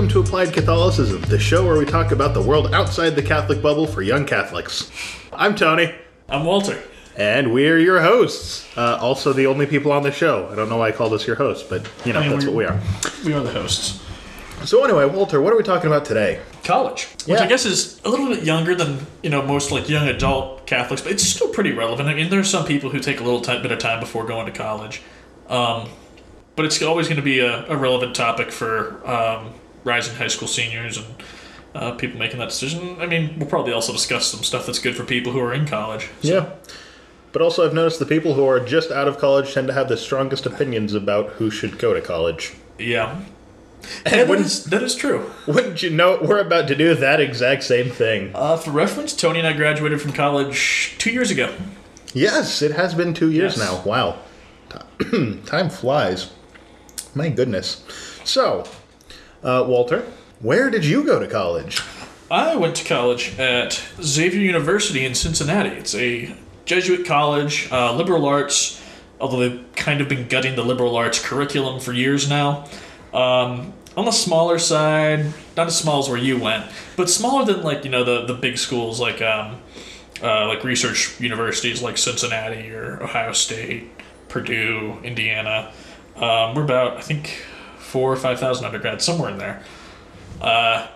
welcome to Applied Catholicism, the show where we talk about the world outside the Catholic bubble for young Catholics. I'm Tony, I'm Walter. and we're your hosts. Uh, also, the only people on the show. I don't know why I called us your host, but you know, I mean, that's what we we're- We are the hosts. So, anyway, Walter, what are we talking about today? College, which Yeah. I guess is a little bit younger than you know most like young adult Catholics, but it's still pretty relevant. I mean, there's some people who take a little ti- bit of time before going to college, um, but it's always going to be a, a relevant topic for um, rising high school seniors and uh, people making that decision. I mean, we'll probably also discuss some stuff that's good for people who are in college. So, Yeah. But also, I've noticed the people who are just out of college tend to have the strongest opinions about who should go to college. yeah. And that is, that is true. wouldn't you know we're about to do that exact same thing? Uh, for reference, Tony and I graduated from college two years ago. Yes, it has been two years Yes. now. Wow. Time flies. My goodness. So, uh, Walter, where did you go to college? I went to college at Xavier University in Cincinnati. It's a Jesuit college, uh, liberal arts, although they've kind of been gutting the liberal arts curriculum for years now. Um, on the smaller side, not as small as where you went, but smaller than like you know the the big schools like um, uh, like research universities like Cincinnati or Ohio State, Purdue, Indiana. Um, we're about I think four or five thousand undergrads somewhere in there. Uh,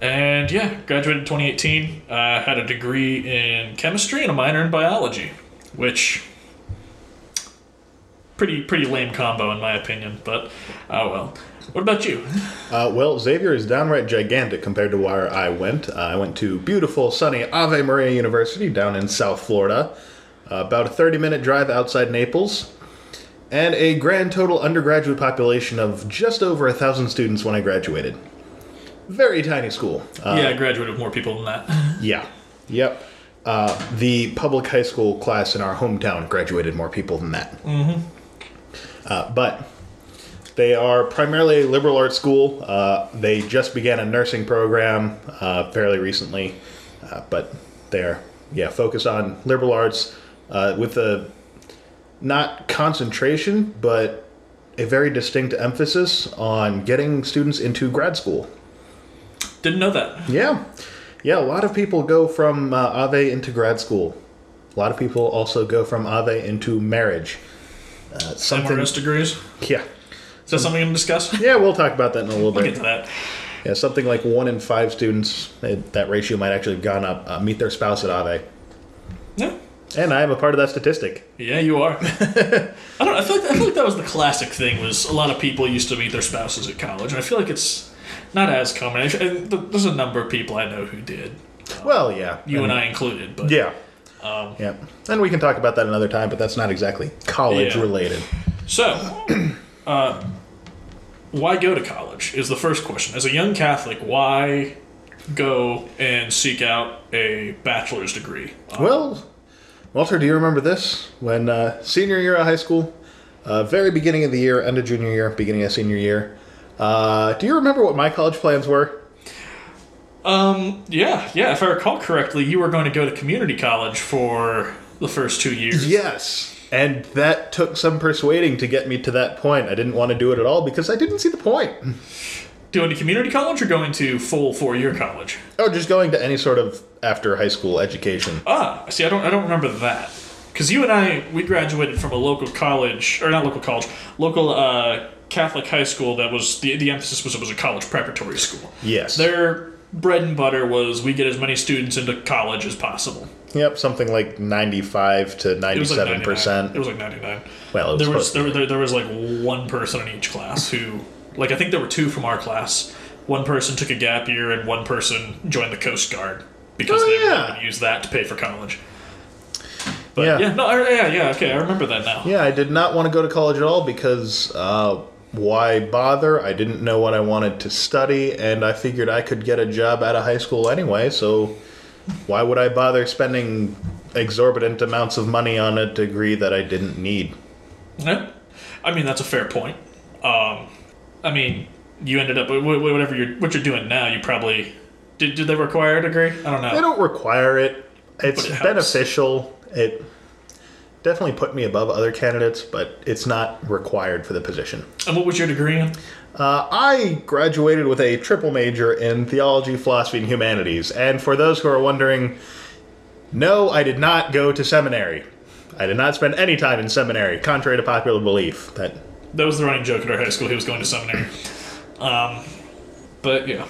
and yeah, graduated in 2018. Uh, had a degree in chemistry and a minor in biology, which pretty pretty lame combo in my opinion. But oh well. What about you? Uh, well, Xavier is downright gigantic compared to where I went. Uh, I went to beautiful, sunny Ave Maria University down in South Florida, uh, about a 30 minute drive outside Naples, and a grand total undergraduate population of just over a thousand students when I graduated. Very tiny school. Uh, yeah, I graduated with more people than that. Yeah. Yep. Uh, the public high school class in our hometown graduated more people than that. Mm-hmm. Uh, but they are primarily a liberal arts school. Uh, they just began a nursing program uh, fairly recently, uh, but they're yeah focused on liberal arts uh, with a not concentration, but a very distinct emphasis on getting students into grad school. Didn't know that. Yeah. Yeah, a lot of people go from uh, Ave into grad school. A lot of people also go from Ave into marriage. Uh, something. MRS degrees. Yeah. Is that something gonna discuss? Yeah, we'll talk about that in a little We'll get bit. to that. Yeah, something like one in five students, that ratio might actually have gone up, uh, meet their spouse at Ave. Yeah. And I am a part of that statistic. Yeah, you are. I don't. I feel like I feel like that was the classic thing. Was a lot of people used to meet their spouses at college, and I feel like it's not as common. And there's a number of people I know who did, Well, yeah. you and I included. But Yeah. Um, Yeah. And we can talk about that another time, but that's not exactly college Yeah. related. So, uh, why go to college is the first question. As a young Catholic, why go and seek out a bachelor's degree? Uh, Well, Walter, do you remember this? When uh, senior year of high school, uh, very beginning of the year, end of junior year, beginning of senior year. Uh, do you remember what my college plans were? um, yeah, yeah. If I recall correctly, you were going to go to community college for the first two years. Yes. And that took some persuading to get me to that point. I didn't want to do it at all because I didn't see the point. Going to community college or going to full four-year college? Oh, just going to any sort of after high school education. Ah, see, I don't, I don't remember that. Because you and I, we graduated from a local college, or not local college, local uh, Catholic high school that was, the, the emphasis was it was a college preparatory school. Yes. Their bread and butter was we get as many students into college as possible. Yep, something like 95 to It was like 97%. 99. It was like 99. Well, it was there was there, there, there was like one person in each class who, like I think there were two from our class. One person took a gap year and one person joined the Coast Guard because Oh, they were yeah. going to use that to pay for college. But Yeah. yeah, no, yeah, yeah, okay, I remember that now. Yeah, I did not want to go to college at all because uh, why bother? I didn't know what I wanted to study, and I figured I could get a job out of high school anyway, so why would I bother spending exorbitant amounts of money on a degree that I didn't need? Yeah. I mean, that's a fair point. Um, I mean, you ended up wh- wh- whatever you're what you're doing now. You probably did. Did they require a degree? I don't know. They don't require it. It's it beneficial. It definitely put me above other candidates, but it's not required for the position. And what was your degree in? Uh, I graduated with a triple major in theology, philosophy, and humanities. And for those who are wondering, no, I did not go to seminary. I did not spend any time in seminary, contrary to popular belief. That That was the running joke at our high school. He was going to seminary. Um, but yeah,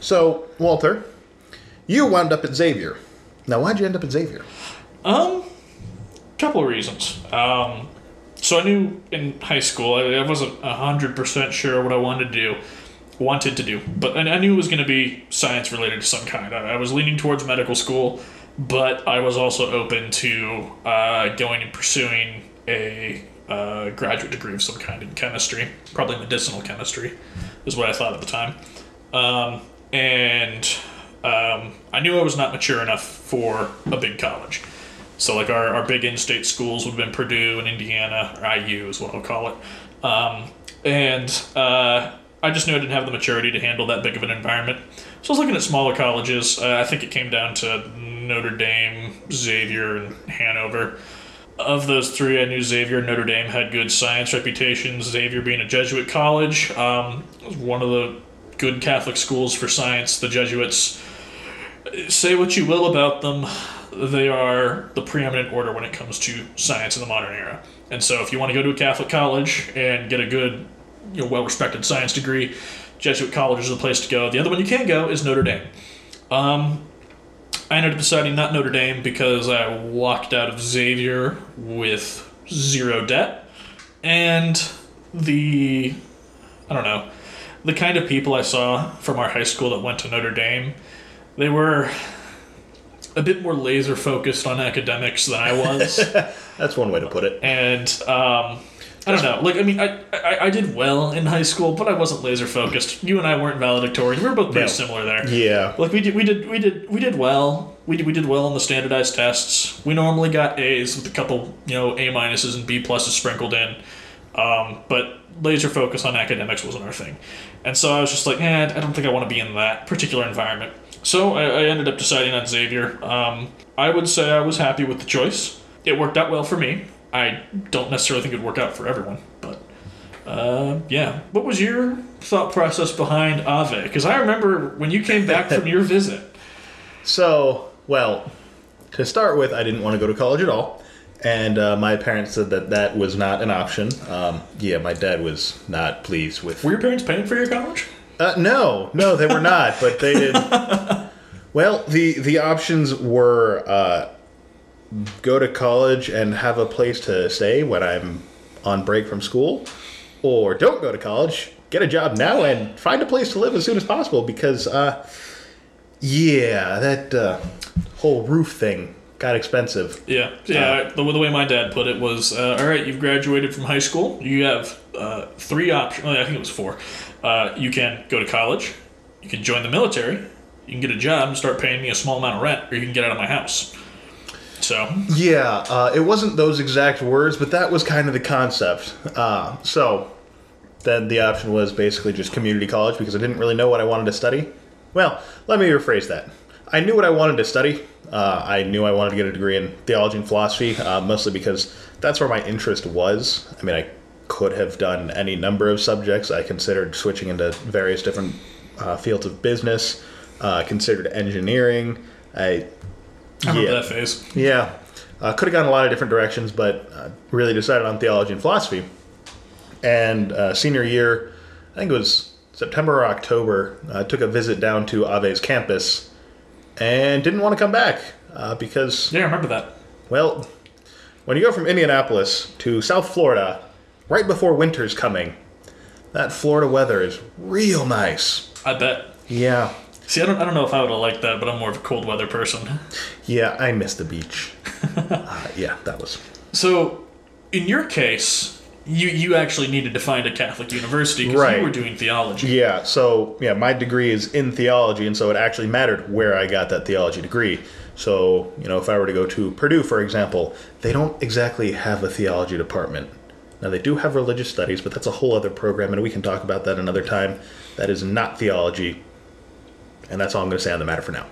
so, Walter, you wound up at Xavier. Now, why'd you end up at Xavier? Um, couple of reasons. Um, so I knew in high school I, I wasn't hundred percent sure what I wanted to do, wanted to do, but I knew it was going to be science related to some kind. I, I was leaning towards medical school, but I was also open to uh, going and pursuing a uh, graduate degree of some kind in chemistry, probably medicinal chemistry, is what I thought at the time. Um, and um, I knew I was not mature enough for a big college. So like our, our big in-state schools would have been Purdue and Indiana, or IU is what I'll call it. Um, and uh, I just knew I didn't have the maturity to handle that big of an environment. So I was looking at smaller colleges. Uh, I think it came down to Notre Dame, Xavier, and Hanover. Of those three, I knew Xavier and Notre Dame had good science reputations. Xavier being a Jesuit college, um, was one of the good Catholic schools for science. The Jesuits, say what you will about them, they are the preeminent order when it comes to science in the modern era. And so, if you want to go to a Catholic college and get a good, you know, well-respected science degree, Jesuit college is the place to go. The other one you can go is Notre Dame. Um, I ended up deciding not Notre Dame because I walked out of Xavier with zero debt, and the I don't know the kind of people I saw from our high school that went to Notre Dame. They were a bit more laser focused on academics than I was, That's one way to put it. and um, I don't know. Like, I mean, I, I I did well in high school, but I wasn't laser focused. You and I weren't valedictorians. We were both pretty No. similar there. Yeah. Like we did, we did, we did, we did well. We did, we did well on the standardized tests. We normally got A's with a couple, you know, A minuses and B pluses sprinkled in. Um, but laser focus on academics wasn't our thing, and so I was just like, eh, I don't think I want to be in that particular environment. So I, I ended up deciding on Xavier. Um, I would say I was happy with the choice. It worked out well for me. I don't necessarily think it'd work out for everyone, but uh, yeah. What was your thought process behind Ave? Because I remember when you came back from your visit. So, well, to start with, I didn't want to go to college at all. And uh, my parents said that that was not an option. Um, yeah, my dad was not pleased with. Were your parents paying for your college? Uh, no, no, they were not. But they did. Well, the the options were uh, go to college and have a place to stay when I'm on break from school, or don't go to college, get a job now, and find a place to live as soon as possible. Because, uh, yeah, that uh, whole roof thing got expensive. Yeah, yeah. the, the way my dad put it was, uh, all right, you've graduated from high school. You have uh, three options. I think it was four. Uh, you can go to college. You can join the military. You can get a job and start paying me a small amount of rent, or you can get out of my house. So Yeah, uh, it wasn't those exact words, but that was kind of the concept. Uh, so then the option was basically just community college because I didn't really know what I wanted to study. Well, let me rephrase that. I knew what I wanted to study. Uh, I knew I wanted to get a degree in theology and philosophy, uh, mostly because that's where my interest was. I mean, I could have done any number of subjects. I considered switching into various different uh, fields of business, uh, considered engineering. I I remember Yeah. that phase. yeah, uh, could have gone a lot of different directions, but uh, really decided on theology and philosophy. And uh, senior year, I think it was September or October, uh, took a visit down to Ave's campus, and didn't want to come back uh, because, Yeah, I remember that. well, when you go from Indianapolis to South Florida, right before winter's coming, that Florida weather is real nice. I bet. Yeah, See, I don't, I don't know if I would have liked that, but I'm more of a cold weather person. yeah, I miss the beach. uh, yeah, that was So, in your case, you you actually needed to find a Catholic university because Right. you were doing theology. Yeah, so yeah, my degree is in theology, and so it actually mattered where I got that theology degree. So, you know, if I were to go to Purdue, for example, they don't exactly have a theology department. Now, they do have religious studies, but that's a whole other program, and we can talk about that another time. That is not theology, and that's all I'm going to say on the matter for now.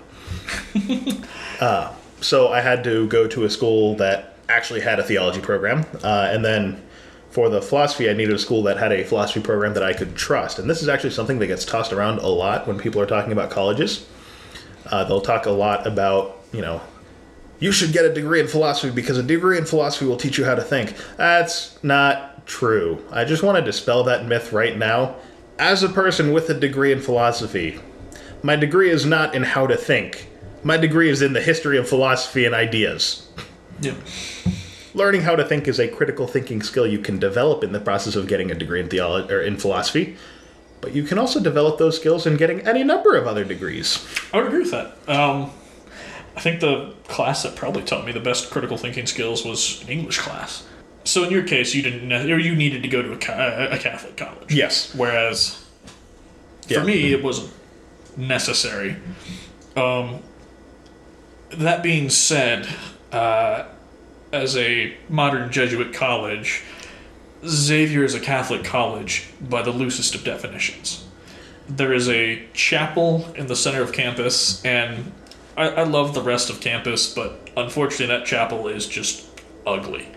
uh, so, I had to go to a school that actually had a theology program, uh, and then for the philosophy, I needed a school that had a philosophy program that I could trust. And this is actually something that gets tossed around a lot when people are talking about colleges. Uh, they'll talk a lot about, you know, you should get a degree in philosophy because a degree in philosophy will teach you how to think. That's not true. I just want to dispel that myth right now. As a person with a degree in philosophy, my degree is not in how to think. My degree is in the history of philosophy and ideas. Yeah. Learning how to think is a critical thinking skill you can develop in the process of getting a degree in theology or in philosophy. But you can also develop those skills in getting any number of other degrees. I would agree with that. Um, I think the class that probably taught me the best critical thinking skills was an English class. So in your case, you didn't, or you needed to go to a, a Catholic college. Yes. Whereas Yeah. for me, it wasn't necessary. Um, that being said, uh, as a modern Jesuit college, Xavier is a Catholic college by the loosest of definitions. There is a chapel in the center of campus, and I, I love the rest of campus, but unfortunately, that chapel is just ugly.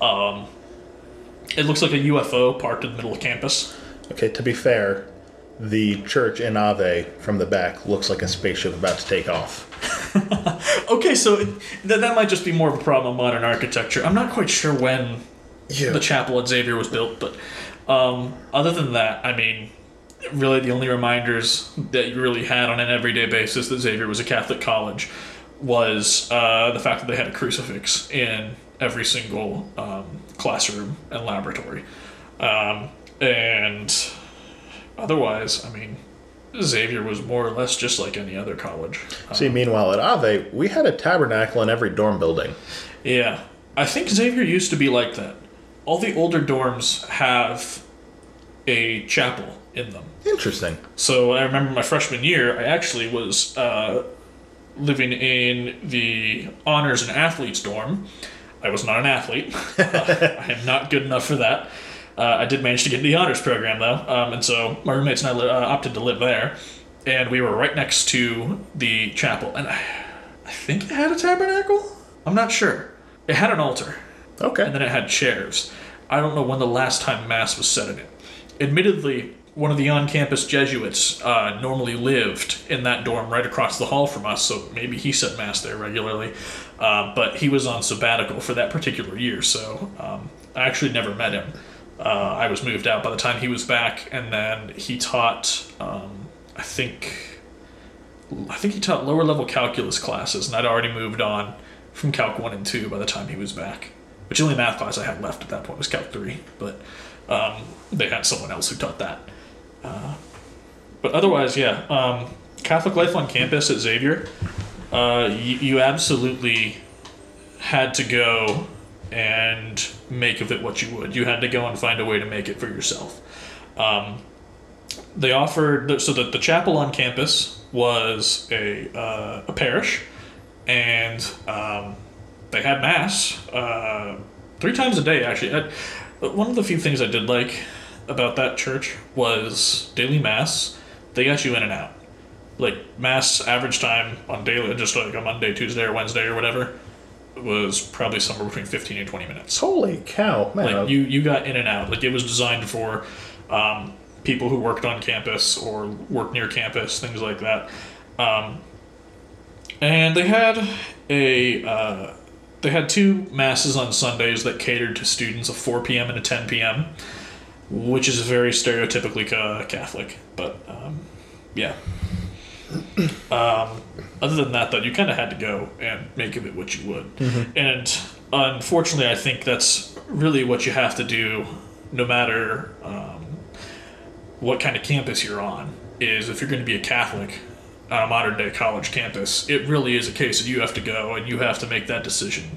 Um, it looks like a UFO parked in the middle of campus. Okay, to be fair, the church in Ave from the back looks like a spaceship about to take off. Okay, so it, that that might just be more of a problem of modern architecture. I'm not quite sure when Yeah. the chapel at Xavier was built, but um, other than that, I mean, really the only reminders that you really had on an everyday basis that Xavier was a Catholic college was uh, the fact that they had a crucifix in every single um, classroom and laboratory. Um, and otherwise, I mean, Xavier was more or less just like any other college. See, meanwhile, at Ave, we had a tabernacle in every dorm building. Yeah. I think Xavier used to be like that. All the older dorms have a chapel in them. Interesting. So I remember my freshman year, I actually was uh, living in the honors and athletes dorm. I was not an athlete. I am not good enough for that. Uh, I did manage to get into the honors program though, um, and so my roommates and I li- uh, opted to live there, and we were right next to the chapel. And I, I think it had a tabernacle. I'm not sure. It had an altar Okay. and then it had chairs. I don't know when the last time mass was said in it. Admittedly, one of the on-campus Jesuits uh, normally lived in that dorm right across the hall from us, so maybe he said mass there regularly. Uh, but he was on sabbatical for that particular year, so um, I actually never met him. Uh, I was moved out by the time he was back, and then he taught. Um, I think. I think he taught lower level calculus classes, and I'd already moved on from Calc 1 and 2 by the time he was back. Which the only math class I had left at that point was Calc 3, but um, they had someone else who taught that. Uh, but otherwise, yeah, um, Catholic life on campus at Xavier, uh, you absolutely had to go and make of it what you would. You had to go and find a way to make it for yourself. Um, they offered so that the chapel on campus was a uh, a parish, and um, they had mass uh, three times a day. Actually, I, one of the few things I did like about that church was daily mass. They got you in and out. Like mass average time on daily, just like a Monday, Tuesday, or Wednesday, or whatever, was probably somewhere between fifteen and twenty minutes. Holy cow, man! like you you got in and out. Like it was designed for um, people who worked on campus or worked near campus things like that. Um, and they had a uh, they had two masses on sundays that catered to students of 4 p.m and a 10 p.m which is very stereotypically catholic but um, yeah um, other than that, though, you kind of had to go and make of it what you would. And unfortunately, I think that's really what you have to do, no matter um, what kind of campus you're on. Is if you're going to be a Catholic on a modern day college campus, it really is a case that you have to go and you have to make that decision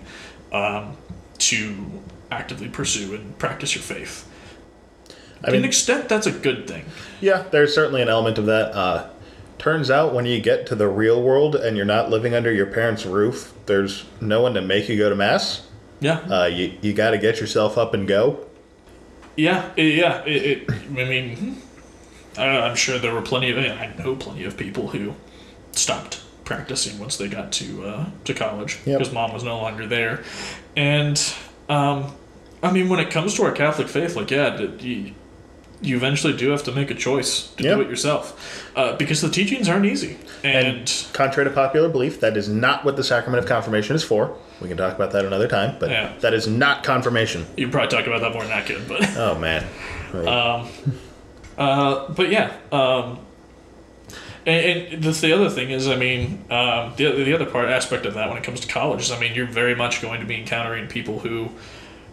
um, to actively pursue and practice your faith. I to mean- an extent, that's a good thing. Yeah, there's certainly an element of that. Uh, turns out when you get to the real world and you're not living under your parents' roof, there's no one to make you go to mass. Yeah. Uh, you you got to get yourself up and go. Yeah, yeah. It, it, I mean, I, I'm sure there were plenty of. I know plenty of people who stopped practicing once they got to uh, to college Yep. because mom was no longer there, and um, I mean when it comes to our Catholic faith, like yeah, you, you eventually do have to make a choice to Yep. do it yourself uh, because the teachings aren't easy, and, Contrary to popular belief, that is not what the sacrament of confirmation is for. We can talk about that another time, but Yeah. that is not confirmation. you can probably talk about that more than I could, but. Oh man. Uh, but yeah, um, and, and that's the other thing is, I mean, um, the the other part aspect of that when it comes to college is, I mean, you're very much going to be encountering people who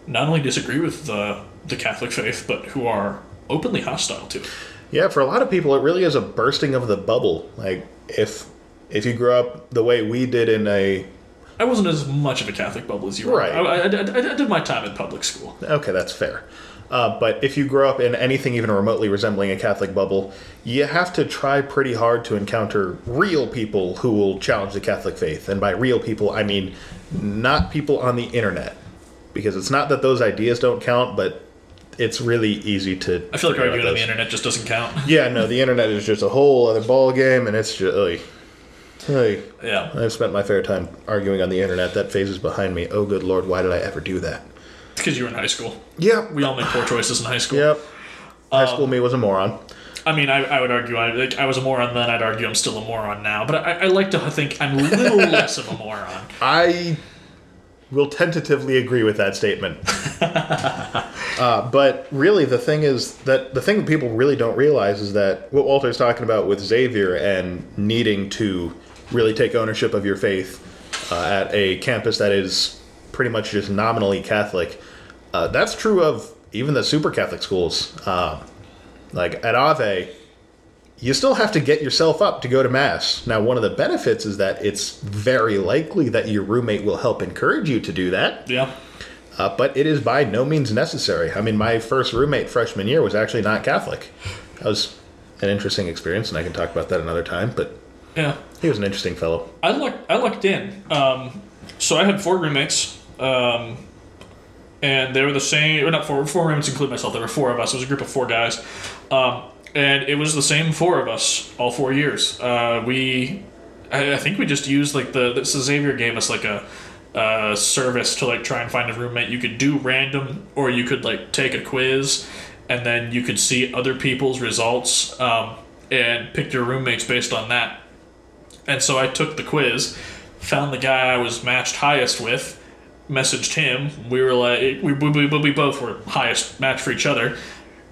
not only disagree with the the Catholic faith, but who are openly hostile to it. Yeah, for a lot of people, it really is a bursting of the bubble. Like if if you grew up the way we did in a I wasn't as much of a Catholic bubble as you were. Right. I, I, I, I did my time in public school. okay, that's fair. Uh, but if you grow up in anything even remotely resembling a Catholic bubble, you have to try pretty hard to encounter real people who will challenge the Catholic faith. And by real people, I mean not people on the internet, because it's not that those ideas don't count, but it's really easy to. I feel like arguing on the internet just doesn't count. Yeah, no, the internet is just a whole other ball game, and it's just. like, Oy. yeah. I've spent my fair time arguing on the internet. That phase is behind me. Oh, good lord, why did I ever do that? Because you were in high school. Yep. We all make poor choices in high school. Yep. High school um, me was a moron. I mean, I, I would argue I, like, I was a moron then. I'd argue I'm still a moron now. But I, I like to think I'm a little less of a moron. I will tentatively agree with that statement. uh, but really, the thing is that the thing that people really don't realize is that what Walter's talking about with Xavier and needing to really take ownership of your faith uh, at a campus that is pretty much just nominally Catholic. Uh, that's true of even the super Catholic schools. Um, like at Ave, you still have to get yourself up to go to mass. Now, one of the benefits is that it's very likely that your roommate will help encourage you to do that, Yeah. uh, but it is by no means necessary. I mean, my first roommate freshman year was actually not Catholic. That was an interesting experience, and I can talk about that another time. But Yeah. he was an interesting fellow. I lucked, I lucked in. Um, so I had four roommates. Um, and they were the same, or not four, four roommates include myself. There were four of us. It was a group of four guys. Um, and it was the same four of us all four years. Uh, we, I, I think we just used like the, the so Xavier gave us like a, uh, service to like try and find a roommate. You could do random, or you could like take a quiz, and then you could see other people's results um, and pick your roommates based on that. And so I took the quiz, found the guy I was matched highest with, messaged him. We were like, we, we, we, we both were highest match for each other.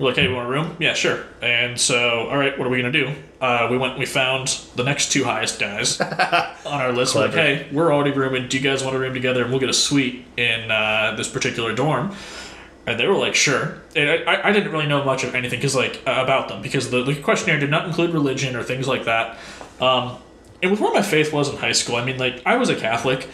We're like, hey, you want a room? Yeah, sure. And so, all right, what are we gonna do? Uh, we went, we found the next two highest guys on our list. We're like, hey, we're already rooming. Do you guys want a room together? And we'll get a suite in uh, this particular dorm. And they were like, sure. And I, I- didn't really know much of anything because like uh, about them because the, the questionnaire did not include religion or things like that. Um, and with where my faith was in high school, I mean, like I was a Catholic,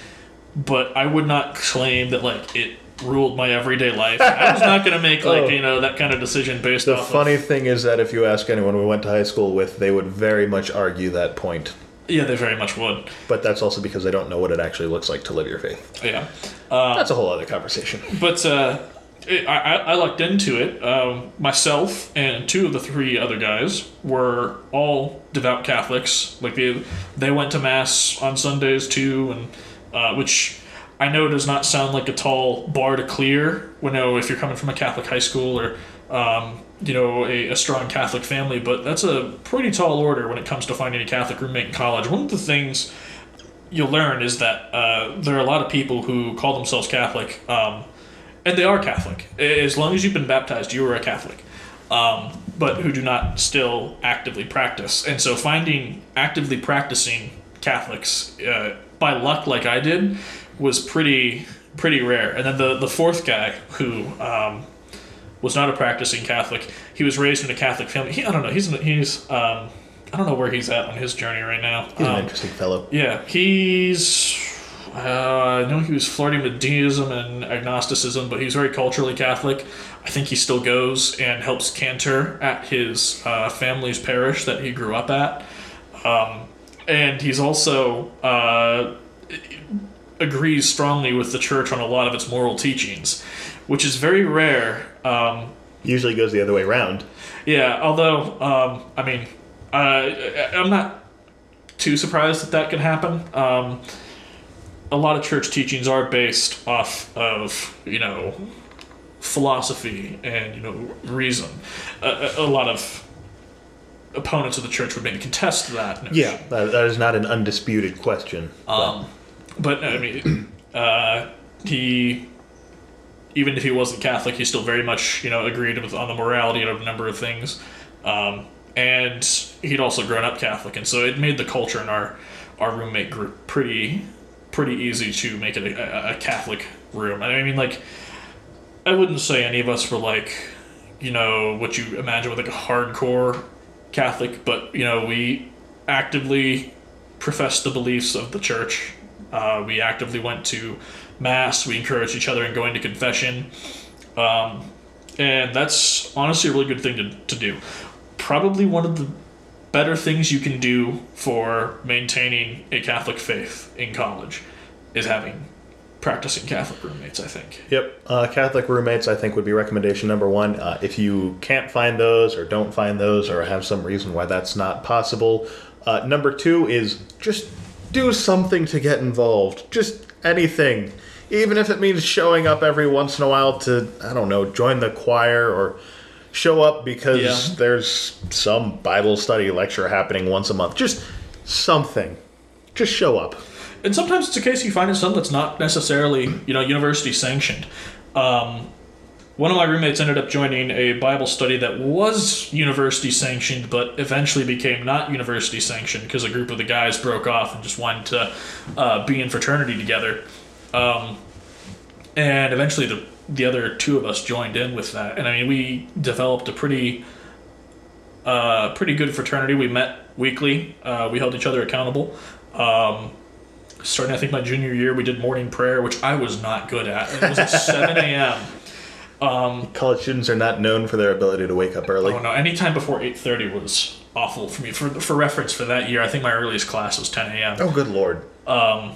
but I would not claim that like it ruled my everyday life. I was not going to make like Oh. you know that kind of decision based The funny thing is that if you ask anyone we went to high school with, they would very much argue that point. yeah, they very much would. But that's also because they don't know what it actually looks like to live your faith. Yeah. That's a whole other conversation. but uh, it, I, I lucked into it. Um, myself and two of the three other guys were all devout Catholics. Like they they went to mass on Sundays too, and uh, which I know it does not sound like a tall bar to clear. When know if you're coming from a Catholic high school or um, you know a, a strong Catholic family, but that's a pretty tall order when it comes to finding a Catholic roommate in college. One of the things you'll learn is that uh, there are a lot of people who call themselves Catholic, um, and they are Catholic. As long as you've been baptized, you are a Catholic, um, but who do not still actively practice. And so, finding actively practicing Catholics uh, by luck, like I did, was pretty pretty rare. And then the the fourth guy who. Um, was not a practicing Catholic. He was raised in a Catholic family. He, I don't know. He's he's um, I don't know where he's at on his journey right now. He's an Um, interesting fellow. yeah, he's. Uh, I know he was flirting with deism and agnosticism, but he's very culturally Catholic. I think he still goes and helps cantor at his uh, family's parish that he grew up at. Um, and he's also uh, agrees strongly with the church on a lot of its moral teachings, which is very rare. Um, Usually goes the other way around. yeah, although um, I mean, uh, I'm not. too surprised that that can happen. Um, a lot of church teachings are based off of you know philosophy and you know reason. A, lot of opponents of the church would maybe contest that. notion. Yeah, that, that is not an undisputed question. Um, but I mean, uh, he, even if he wasn't Catholic, he still very much you know agreed with on the morality of a number of things, um, and he'd also grown up Catholic, and so it made the culture in our our roommate group pretty pretty easy to make it a, a, a Catholic room. I mean, like, I wouldn't say any of us were like, you know, what you imagine with like a hardcore Catholic, but you know, we actively professed the beliefs of the church. Uh, we actively went to mass. We encouraged each other in going to confession, um, and that's honestly a really good thing to, to do. Probably one of the better things you can do for maintaining a Catholic faith in college is having practicing Catholic roommates. I think. Yep. Uh, Catholic roommates, I think, would be recommendation number one. Uh, if you can't find those, or don't find those, or have some reason why that's not possible, uh, number two is just do something to get involved. Just anything. Even if it means showing up every once in a while to, I don't know, join the choir or show up because Yeah. there's some Bible study lecture happening once a month. Just something. Just show up. And sometimes it's a case you find in some that's not necessarily you know university sanctioned. Um, one of my roommates ended up joining a Bible study that was university sanctioned, but eventually became not university sanctioned because a group of the guys broke off and just wanted to uh, be in fraternity together. Um, and eventually, the the other two of us joined in with that, and I mean, we developed a pretty uh, pretty good fraternity. We met weekly. Uh, we held each other accountable. Um, starting, I think, my junior year, we did morning prayer, which I was not good at. It was at 7 a.m. College students are not known for their ability to wake up early. Oh no, anytime before 8.30 was awful for me. For, for reference, for that year, I think my earliest class was 10 a.m. Oh, good lord. Um,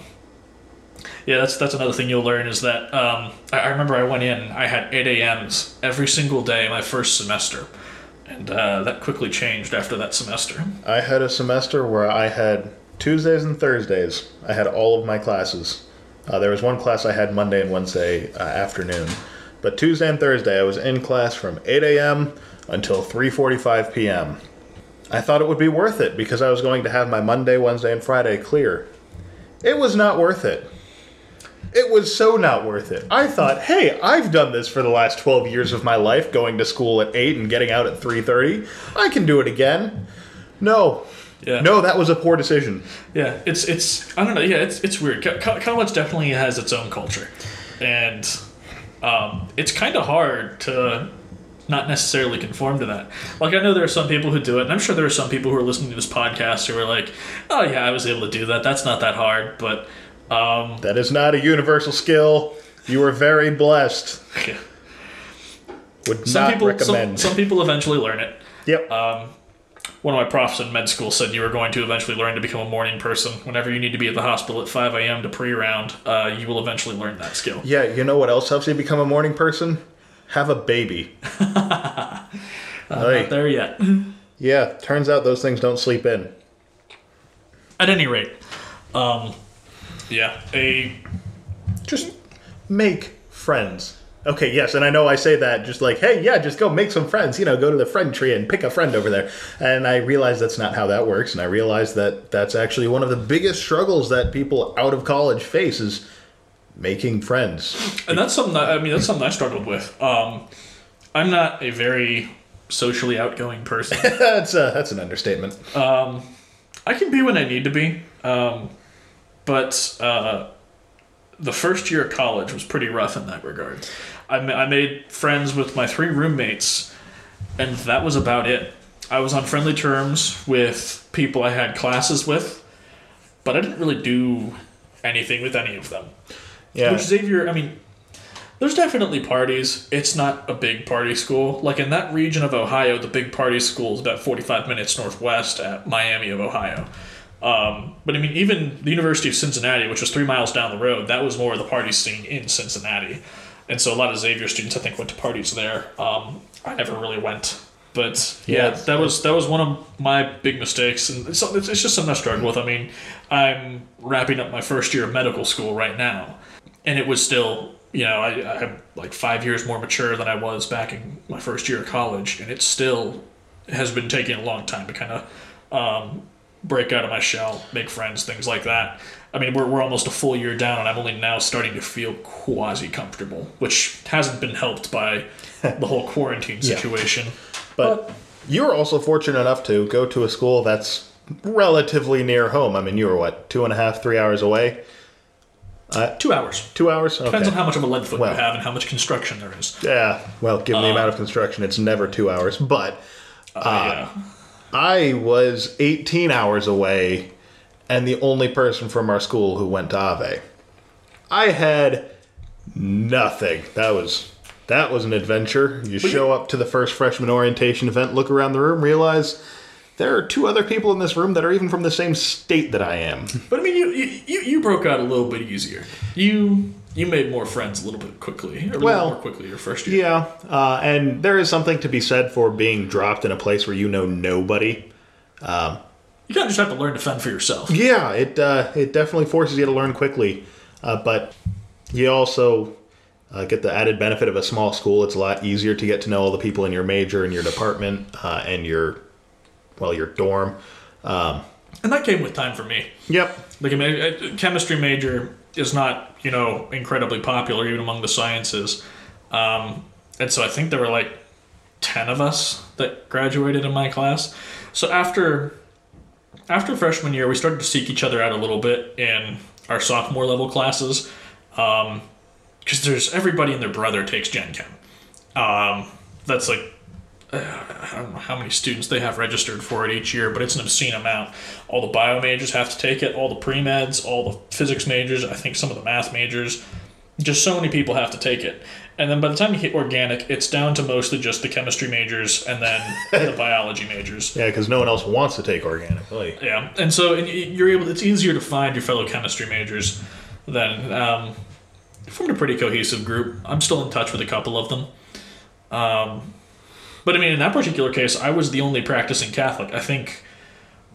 Yeah, that's that's another thing you'll learn is that um, I, I remember I went in, I had 8 a.m.s every single day my first semester. And uh, that quickly changed after that semester. I had a semester where I had Tuesdays and Thursdays. I had all of my classes. Uh, there was one class I had Monday and Wednesday uh, afternoon, but Tuesday and Thursday I was in class from 8 a.m. until 3:45 p.m. I thought it would be worth it because I was going to have my Monday, Wednesday, and Friday clear. It was not worth it. It was so not worth it. I thought, hey, I've done this for the last 12 years of my life, going to school at 8 and getting out at 3:30. I can do it again. No. Yeah. No, that was a poor decision. Yeah, it's it's I don't know. Yeah, it's it's weird. Co- co- college definitely has its own culture, and um, it's kind of hard to not necessarily conform to that. Like I know there are some people who do it, and I'm sure there are some people who are listening to this podcast who are like, "Oh yeah, I was able to do that. That's not that hard." But um, That is not a universal skill. You are very blessed. Would some not people recommend. some people eventually learn it. yep. One of my profs in med school said you are going to eventually learn to become a morning person. Whenever you need to be at the hospital at 5 a.m. to pre-round, uh, you will eventually learn that skill. yeah, you know what else helps you become a morning person? Have a baby. I'm not there yet. Yeah, turns out those things don't sleep in. At any rate, um, yeah, a Just make friends. Okay, yes, and I know I say that just like, hey, yeah, just go make some friends. You know, go to the friend tree and pick a friend over there. And I realize that's not how that works, and I realize that that's actually one of the biggest struggles that people out of college face is making friends. and that's something that I mean that's something I struggled with. Um, I'm not a very socially outgoing person. that's uh, that's an understatement. Um, I can be when I need to be, um, but uh, the first year of college was pretty rough in that regard. I, I made friends with my three roommates, and that was about it. I was on friendly terms with people I had classes with, but I didn't really do anything with any of them. Yeah. Which Xavier, I mean, there's definitely parties. It's not a big party school. Like in that region of Ohio, the big party school is about 45 minutes northwest at Miami of Ohio. Um, but I mean, even the University of Cincinnati, which was three miles down the road, that was more of the party scene in Cincinnati. And so a lot of Xavier students, I think, went to parties there. Um, I never really went But yeah, that was that was one of my big mistakes, and it's, it's just something I struggle with. I mean, I'm wrapping up my first year of medical school right now, and it was still, you know, I, I'm like five years more mature than I was back in my first year of college, and it still has been taking a long time to kind of um, break out of my shell, make friends, things like that. I mean, we're, we're almost a full year down, and I'm only now starting to feel quasi comfortable, which hasn't been helped by the whole quarantine Yeah. situation. But you were also fortunate enough to go to a school that's relatively near home. I mean, you were what, two and a half, three hours away? Two hours. Two hours? Depends on how much of a lead foot Well. you have and how much construction there is. Yeah, well, given the Uh, amount of construction, it's never two hours. But Uh, yeah. I was 18 hours away and the only person from our school who went to Ave. I had nothing. That was that was an adventure. You show up to the first freshman orientation event, look around the room, realize there are two other people in this room that are even from the same state that I am. But I mean, you, you you you broke out a little bit easier. You you made more friends a little bit quickly, Well, little more quickly your first year. Yeah, uh, and there is something to be said for being dropped in a place where you know nobody. You kind of just have to learn to fend for yourself. Yeah, it uh, it definitely forces you to learn quickly, uh, but you also uh, get the added benefit of a small school. It's a lot easier to get to know all the people in your major and your department uh, and your well your dorm. And that came with time for me. Yep. Like, I mean, a chemistry major is not, you know, incredibly popular even among the sciences. Um, and so I think there were like 10 of us that graduated in my class. So after after freshman year, we started to seek each other out a little bit in our sophomore level classes. Because there's everybody and their brother takes Gen Chem. Um, that's like I don't know how many students they have registered for it each year, but it's an obscene amount. All the bio majors have to take it, all the pre meds, all the physics majors, I think some of the math majors. Just so many people have to take it. And then by the time you hit organic, it's down to mostly just the chemistry majors and then the biology majors. Yeah, because no one else wants to take organic. Like, Yeah, and so and you're able. It's easier to find your fellow chemistry majors than um, formed a pretty cohesive group. I'm still in touch with a couple of them. Um, but I mean, in that particular case, I was the only practicing Catholic. I think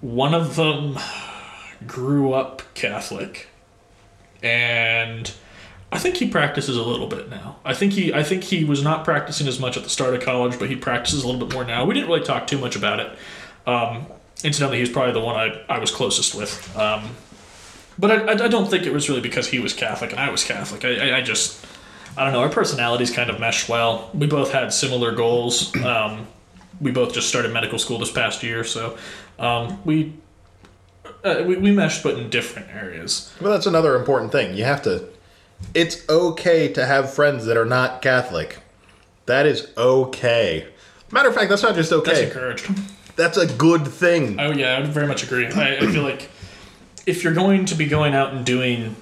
one of them grew up Catholic, and I think he practices a little bit now. I think he I think he was not practicing as much at the start of college, but he practices a little bit more now. We didn't really talk too much about it. Um, incidentally, he's probably the one I, I was closest with. Um, but I, I, don't think it was really because he was Catholic and I was Catholic. I, I just, I don't know, our personalities kind of meshed well. We both had similar goals. Um, we both just started medical school this past year, so um, we, uh, we we meshed, but in different areas. well, that's another important thing. You have to. It's okay to have friends that are not Catholic. That is okay. Matter of fact, that's not just okay. That's encouraged. That's a good thing. Oh yeah, I would very much agree. I, I feel like if you're going to be going out and doing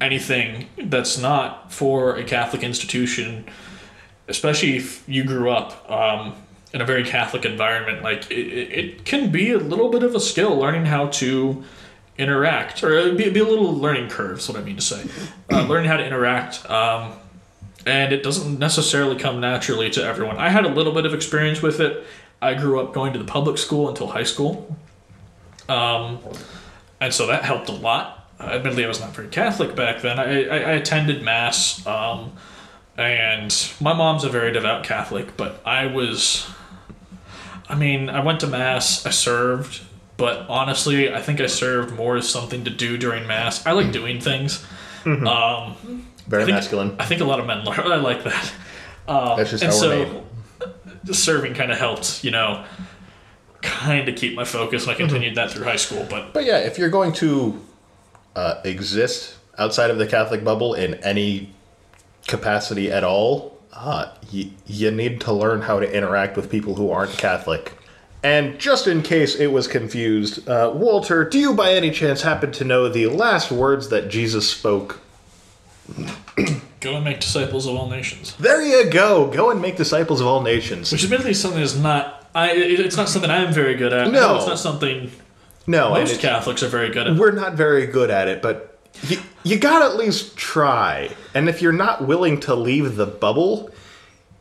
anything that's not for a Catholic institution, especially if you grew up um, in a very Catholic environment, like it, it can be a little bit of a skill learning how to interact, or it'd be, be a little learning curve. Is what I mean to say. Uh, learning how to interact. Um, and it doesn't necessarily come naturally to everyone. I had a little bit of experience with it. I grew up going to the public school until high school, um, and so that helped a lot. Admittedly, I was not very Catholic back then. I, I, I attended mass, um, and my mom's a very devout Catholic, but I was. I mean, I went to mass. I served, but honestly, I think I served more as something to do during mass. I like doing things. Um, Very I think- masculine. I think a lot of men I like that. Um, That's just and how so, we're made. serving kind of helped, you know, kind of keep my focus. And I continued that through high school, but But yeah, if you're going to uh, exist outside of the Catholic bubble in any capacity at all, uh, y- you need to learn how to interact with people who aren't Catholic. And just in case it was confused, uh, Walter, do you by any chance happen to know the last words that Jesus spoke? go and make disciples of all nations. There you go. Go and make disciples of all nations. Which admittedly is something that's not. I, it- it's not something I'm very good at. No. it's not something No, most Catholics are very good at. It. We're not very good at it, but you, you gotta at least try. And if you're not willing to leave the bubble,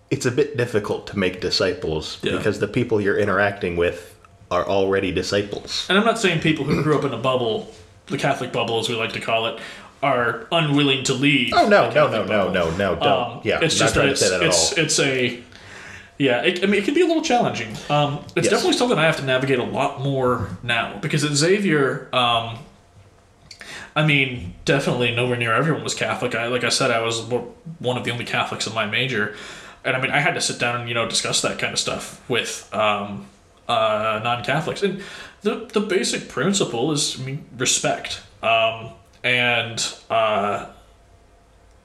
it's a bit difficult to make disciples Yeah. because the people you're interacting with are already disciples. And I'm not saying people who grew up in a bubble, the Catholic bubble as we like to call it, are unwilling to leave. Oh no, no, no, no, no, no, don't. Um, yeah, it's just that to say it's, that at it's, it's a yeah. It, I mean, it can be a little challenging. Um, it's Yes. definitely something I have to navigate a lot more now because at Xavier, um, I mean, definitely nowhere near everyone was Catholic. I like I said, I was one of the only Catholics in my major, and I mean, I had to sit down and you know discuss that kind of stuff with um, uh, non-Catholics. And the the basic principle is, I mean, respect. Um, and uh,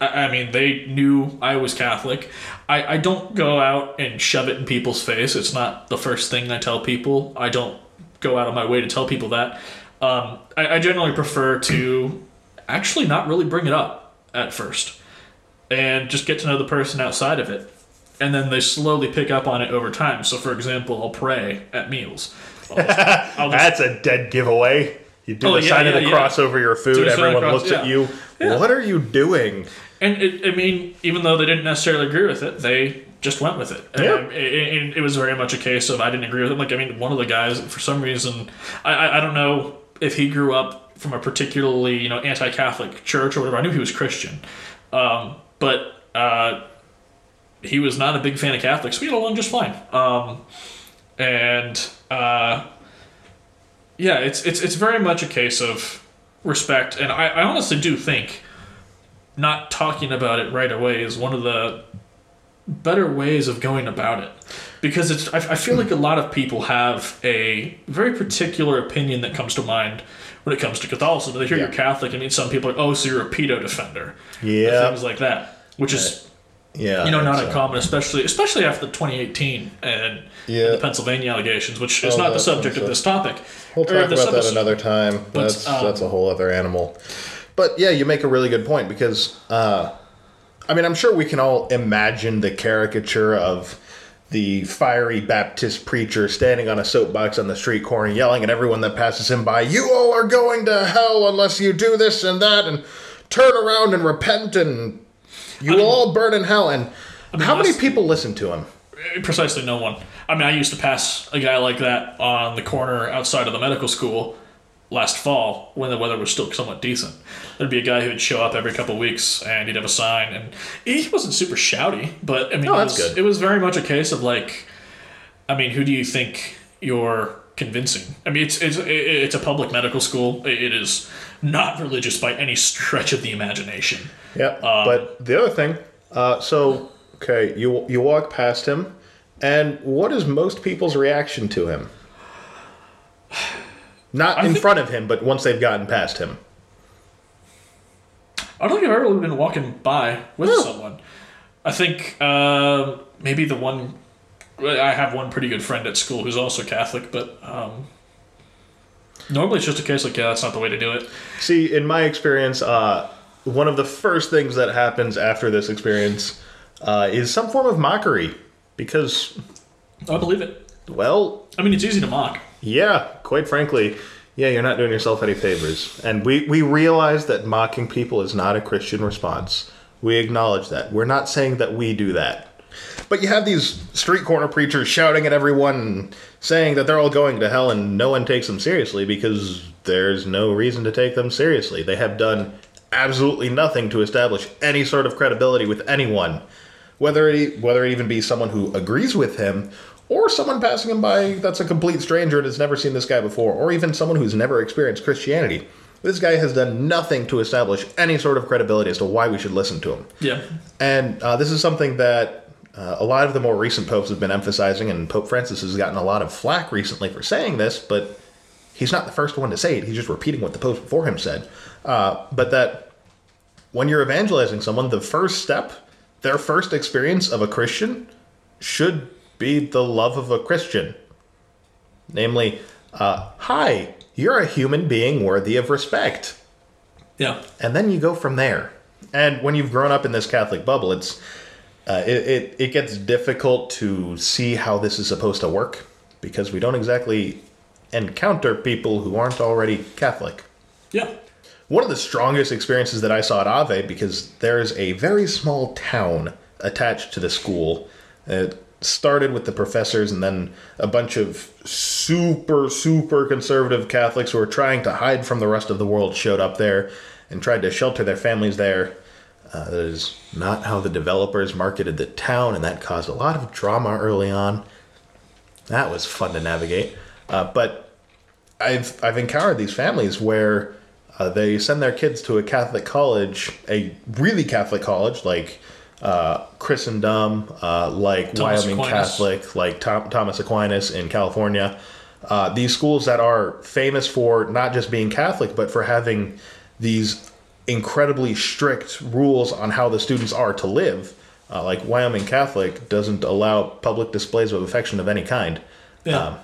I, I mean, they knew I was Catholic. I, I don't go out and shove it in people's face. It's not the first thing I tell people. I don't go out of my way to tell people that. Um, I, I generally prefer to actually not really bring it up at first and just get to know the person outside of it. And then they slowly pick up on it over time. So, for example, I'll pray at meals. I'll just, I'll just That's a dead giveaway. You do Oh, the yeah, sign of the yeah. cross over your food. Do the sign of the Everyone cross, looks at you. Yeah. What are you doing? And it, I mean, even though they didn't necessarily agree with it, they just went with it. And Yeah. it, it, it was very much a case of I didn't agree with it. Like, I mean, one of the guys, for some reason, I, I, I don't know if he grew up from a particularly, you know, anti-Catholic church or whatever. I knew he was Christian. Um, but uh, he was not a big fan of Catholics. We got along just fine. Um, and uh, yeah, it's, it's, it's very much a case of respect. And I, I honestly do think not talking about it right away is one of the better ways of going about it because it's I, I feel like a lot of people have a very particular opinion that comes to mind when it comes to Catholicism. They hear Yeah. you're Catholic, I mean, some people are oh, so you're a pedo defender, Yeah. things like that, which is Yeah. you know not uh, uncommon, especially especially after the 2018 and, Yeah. and the Pennsylvania allegations, which is Oh, not the subject of this topic. We'll talk about that another time. But, That's um, that's a whole other animal. But yeah, you make a really good point because uh, I mean I'm sure we can all imagine the caricature of the fiery Baptist preacher standing on a soapbox on the street corner yelling at everyone that passes him by, "You all are going to hell unless you do this and that and turn around and repent and you will all burn in hell." And how many people listen to him? Precisely no one. I mean, I used to pass a guy like that on the corner outside of the medical school last fall when the weather was still somewhat decent. There'd be a guy who would show up every couple of weeks and he'd have a sign, and he wasn't super shouty, but I mean, Oh, it, was, good. it was very much a case of like, I mean, who do you think you're convincing? I mean, it's it's it's a public medical school. It is not religious by any stretch of the imagination. Yeah. but the other thing, uh, so okay, you you walk past him, and what is most people's reaction to him? Not in front of him, but once they've gotten past him. I don't think I've ever really been walking by with No. someone. I think uh, maybe the one. I have one pretty good friend at school who's also Catholic, but um, normally it's just a case like, yeah, that's not the way to do it. See, in my experience, uh, one of the first things that happens after this experience uh, is some form of mockery, because, I believe it. well, I mean, it's easy to mock. Yeah, quite frankly, yeah, you're not doing yourself any favors. And we, we realize that mocking people is not a Christian response. We acknowledge that. We're not saying that we do that. But you have these street corner preachers shouting at everyone and saying that they're all going to hell and no one takes them seriously because there's no reason to take them seriously. They have done absolutely nothing to establish any sort of credibility with anyone. Whether it, whether it even be someone who agrees with him or someone passing him by that's a complete stranger and has never seen this guy before, or even someone who's never experienced Christianity. This guy has done nothing to establish any sort of credibility as to why we should listen to him. Yeah. And uh, this is something that uh, a lot of the more recent popes have been emphasizing, and Pope Francis has gotten a lot of flack recently for saying this, but he's not the first one to say it. He's just repeating what the popes before him said. Uh, but that when you're evangelizing someone, the first step, their first experience of a Christian, should be the love of a Christian. Namely, uh, hi, you're a human being worthy of respect Yeah. and then you go from there. And when you've grown up in this Catholic bubble, it's uh, it, it it gets difficult to see how this is supposed to work because we don't exactly encounter people who aren't already Catholic. Yeah. One of the strongest experiences that I saw at Ave, because there's a very small town attached to the school It started with the professors, and then a bunch of super, super conservative Catholics who were trying to hide from the rest of the world showed up there and tried to shelter their families there. Uh, that is not how the developers marketed the town, and that caused a lot of drama early on. That was fun to navigate. Uh, but I've I've encountered these families where uh, they send their kids to a Catholic college, a really Catholic college like uh, Christendom, uh, like Thomas Wyoming Aquinas. Catholic, like Tom, Thomas Aquinas in California. Uh, these schools that are famous for not just being Catholic, but for having these incredibly strict rules on how the students are to live. Uh, like Wyoming Catholic doesn't allow public displays of affection of any kind. Yeah. Um,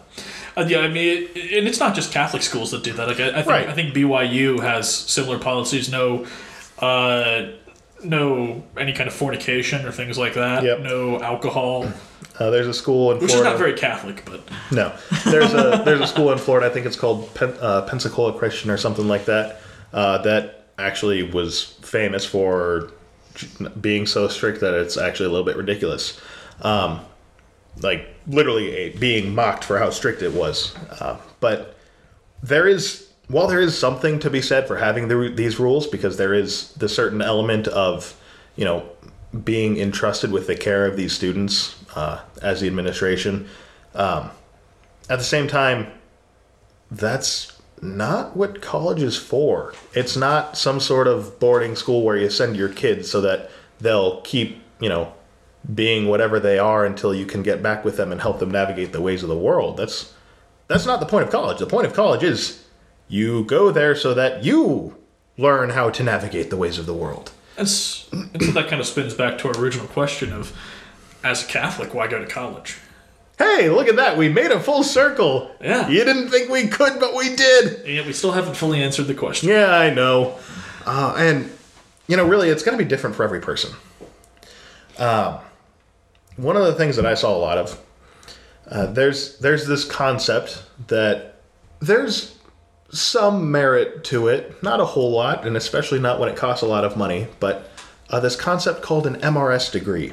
Uh, yeah, I mean, it, and it's not just Catholic schools that do that. Like, I, I think Right. I think BYU has similar policies. No, uh, no any kind of fornication or things like that. Yep. No alcohol, uh, there's a school in which is not very Catholic, but No, there's a there's a school in Florida. I think it's called Pen, uh, Pensacola Christian or something like that. Uh, that actually was famous for being so strict that it's actually a little bit ridiculous. Um, like literally being mocked for how strict it was. Uh, but there is while there is something to be said for having the, these rules because there is the certain element of you know being entrusted with the care of these students uh, as the administration um, at the same time that's not what college is for. It's not some sort of boarding school where you send your kids so that they'll keep you know being whatever they are until you can get back with them and help them navigate the ways of the world. That's that's not the point of college. The point of college is you go there so that you learn how to navigate the ways of the world. And so that kind of spins back to our original question of, as a Catholic, why go to college? Hey look at that we made a full circle Yeah. you didn't think we could but we did And yet we still haven't fully answered the question. Yeah, I know. Uh, and, you know, really, it's going to be different for every person. Um, one of the things that I saw a lot of, uh, there's there's this concept that there's some merit to it, not a whole lot, and especially not when it costs a lot of money, but uh, this concept called an MRS degree.